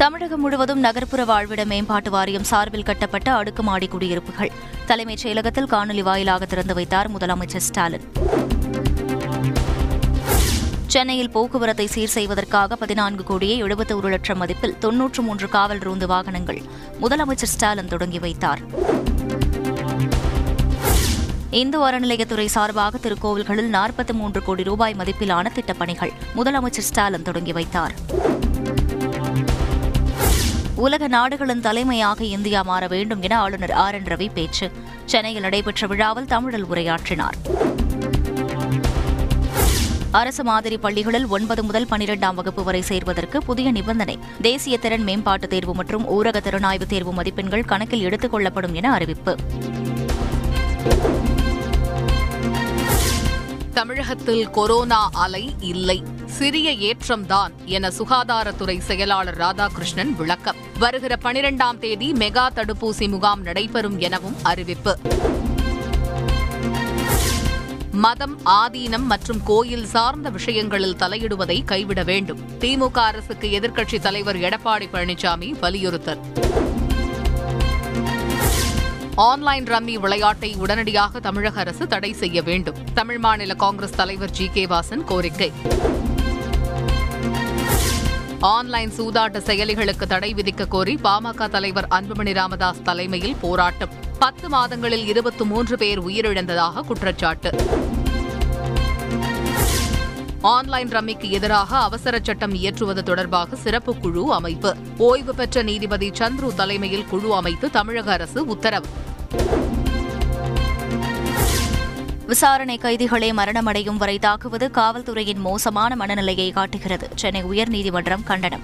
தமிழகம் முழுவதும் நகர்ப்புற வாழ்விட மேம்பாட்டு வாரியம் சார்பில் கட்டப்பட்ட அடுக்குமாடி குடியிருப்புகள். தலைமைச் செயலகத்தில் காணொலி வாயிலாக திறந்து வைத்தார் முதலமைச்சர் ஸ்டாலின். சென்னையில் போக்குவரத்தை சீர் செய்வதற்காக பதினான்கு கோடியே எழுபத்தொரு லட்சம் மதிப்பில் தொன்னூற்று மூன்று காவல் ரோந்து வாகனங்கள் முதலமைச்சர் ஸ்டாலின் தொடங்கி வைத்தார். இந்து அறநிலையத்துறை சார்பாக திருக்கோவில்களில் நாற்பத்தி மூன்று கோடி ரூபாய் மதிப்பிலான திட்டப்பணிகள் முதலமைச்சர் ஸ்டாலின் தொடங்கி வைத்தார். உலக நாடுகளின் தலைமையாக இந்தியா மாற வேண்டும் என ஆளுநர் ஆர் என் ரவி பேச்சு. சென்னையில் நடைபெற்ற விழாவில் தமிழில் உரையாற்றினார். அரசு மாதிரி பள்ளிகளில் ஒன்பது முதல் பனிரெண்டாம் வகுப்பு வரை சேர்வதற்கு புதிய நிபந்தனை. தேசிய திறன் மேம்பாட்டு தேர்வு மற்றும் ஊரக திறனாய்வு தேர்வு மதிப்பெண்கள் கணக்கில் எடுத்துக் கொள்ளப்படும் என அறிவிப்பு. தமிழகத்தில் கொரோனா அலை இல்லை. சிறிய ஏற்றம்தான் என சுகாதாரத்துறை செயலாளர் ராதாகிருஷ்ணன் விளக்கம். வருகிற பனிரெண்டாம் தேதி மெகா தடுப்பூசி முகாம் நடைபெறும் எனவும் அறிவிப்பு. மதம் ஆதீனம் மற்றும் கோயில் சார்ந்த விஷயங்களில் தலையிடுவதை கைவிட வேண்டும். திமுக அரசுக்கு எதிர்க்கட்சித் தலைவர் எடப்பாடி பழனிசாமி வலியுறுத்தல். ஆன்லைன் ரம்மி விளையாட்டை உடனடியாக தமிழக அரசு தடை செய்ய வேண்டும். தமிழ் மாநில காங்கிரஸ் தலைவர் ஜி கே வாசன் கோரிக்கை. ஆன்லைன் சூதாட்ட செயலிகளுக்கு தடை விதிக்க கோரி பாமக தலைவர் அன்புமணி ராமதாஸ் தலைமையில் போராட்டம். பத்து மாதங்களில் இருபத்தி மூன்று பேர் உயிரிழந்ததாக குற்றச்சாட்டு. ஆன்லைன் ரம்மிக்கு எதிராக அவசர சட்டம் இயற்றுவது தொடர்பாக சிறப்பு குழு அமைப்பு. ஓய்வு பெற்ற நீதிபதி சந்துரு தலைமையில் குழு அமைத்து தமிழக அரசு உத்தரவு. விசாரணை கைதிகளே மரணமடையும் வரை தாக்குவது காவல்துறையின் மோசமான மனநிலையை காட்டுகிறது. சென்னை உயர்நீதிமன்றம் கண்டனம்.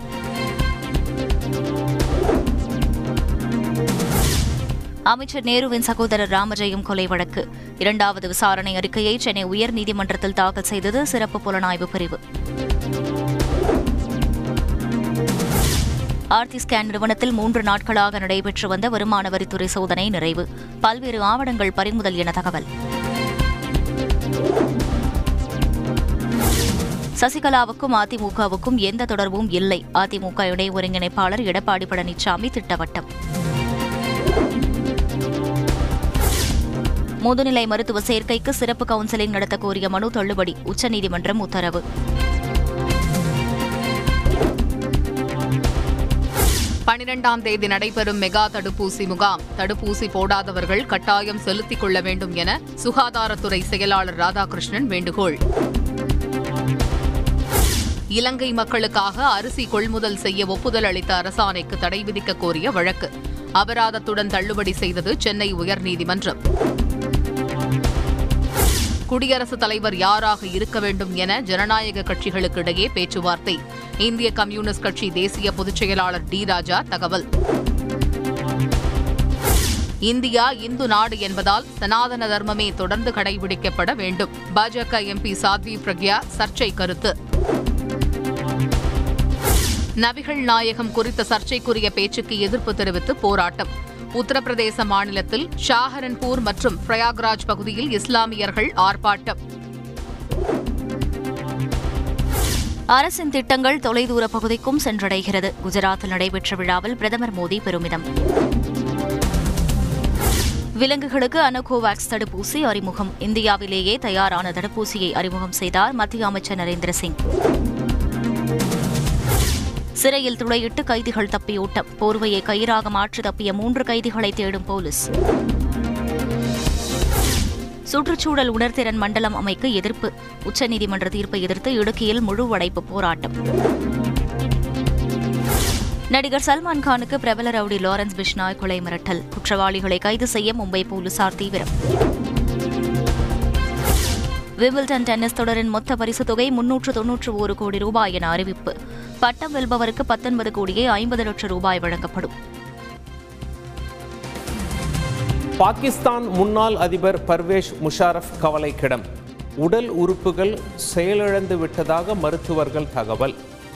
அமைச்சர் நேருவின் சகோதரர் ராமஜெயம் கொலை வழக்கு. இரண்டாவது விசாரணை அறிக்கையை சென்னை உயர்நீதிமன்றத்தில் தாக்கல் செய்தது சிறப்பு புலனாய்வு பிரிவு. ஆர்த்தி ஸ்கேன் நிறுவனத்தில் மூன்று நாட்களாக நடைபெற்று வந்த வருமான வரித்துறை சோதனை நிறைவு. பல்வேறு ஆவணங்கள் பறிமுதல் என தகவல். சசிகலாவுக்கும் அதிமுகவுக்கும் எந்த தொடர்பும் இல்லை. அதிமுக இணை ஒருங்கிணைப்பாளர் எடப்பாடி பழனிசாமி திட்டவட்டம். முதுநிலை மருத்துவ சேர்க்கைக்கு சிறப்பு கவுன்சிலிங் நடத்த கோரிய மனு தள்ளுபடி உச்சநீதிமன்றம் உத்தரவு. பனிரெண்டாம் தேதி நடைபெறும் மெகா தடுப்பூசி முகாம். தடுப்பூசி போடாதவர்கள் கட்டாயம் செலுத்திக் கொள்ள வேண்டும் என சுகாதாரத்துறை செயலாளர் ராதாகிருஷ்ணன் வேண்டுகோள். இலங்கை மக்களுக்காக அரிசி கொள்முதல் செய்ய ஒப்புதல் அளித்த அரசாணைக்கு தடை விதிக்க கோரிய வழக்கு. அபராதத்துடன் தள்ளுபடி செய்தது சென்னை உயர்நீதிமன்றம். குடியரசுத் தலைவர் யாராக இருக்க வேண்டும் என ஜனநாயக கட்சிகளுக்கு இடையே பேச்சுவார்த்தை. இந்திய கம்யூனிஸ்ட் கட்சி தேசிய பொதுச் செயலாளர் டி ராஜா தகவல். இந்தியா இந்து நாடு என்பதால் சனாதன தர்மமே தொடர்ந்து கடைபிடிக்கப்பட வேண்டும். பாஜக எம்பி சாத்வி பிரக்யா சர்ச்சை கருத்து. நபிகள் நாயகம் குறித்த சர்ச்சைக்குரிய பேச்சுக்கு எதிர்ப்பு தெரிவித்து போராட்டம். உத்தரப்பிரதேச மாநிலத்தில் ஷாஹரன்பூர் மற்றும் பிரயாக்ராஜ் பகுதியில் இஸ்லாமியர்கள் ஆர்ப்பாட்டம். அரசின் திட்டங்கள் தொலைதூர பகுதிக்கும் சென்றடைகிறது. குஜராத்தில் நடைபெற்ற விழாவில் பிரதமர் மோடி பெருமிதம். விலங்குகளுக்கு அனோகோவாக்ஸ் தடுப்பூசி அறிமுகம். இந்தியாவிலேயே தயாரான தடுப்பூசியை அறிமுகம் செய்தார் மத்திய அமைச்சர் நரேந்திர சிங். சிறையில் துளையிட்டு கைதிகள் தப்பியோட்டம் போர்வையை கயிறாக மாற்றி தப்பிய மூன்று கைதிகளை தேடும் போலீஸ். சுற்றுச்சூழல் உணர்திறன் மண்டலம் அமைக்க எதிர்ப்பு. உச்சநீதிமன்ற தீர்ப்பை எதிர்த்து இடுக்கியில் முழு அடைப்பு போராட்டம். நடிகர் சல்மான் கானுக்கு பிரபல ரவுடி லாரன்ஸ் பிஷ்னாய் கொலை மிரட்டல். குற்றவாளிகளை கைது செய்ய மும்பை போலீசார் தீவிரம். விம்பிள்டன் டென்னிஸ் தொடரின் மொத்த பரிசு தொகை முன்னூற்று தொன்னூற்று ஒரு கோடி ரூபாய் என அறிவிப்பு. பட்டம் வெல்பவருக்கு பத்தொன்பது கோடியே ஐம்பது லட்சம் ரூபாய் வழங்கப்படும். பாகிஸ்தான் முன்னாள் அதிபர் பர்வேஷ் முஷாரஃப் கவலைக்கிடம். உடல் உறுப்புகள் செயலிழந்து விட்டதாக மருத்துவர்கள் தகவல்.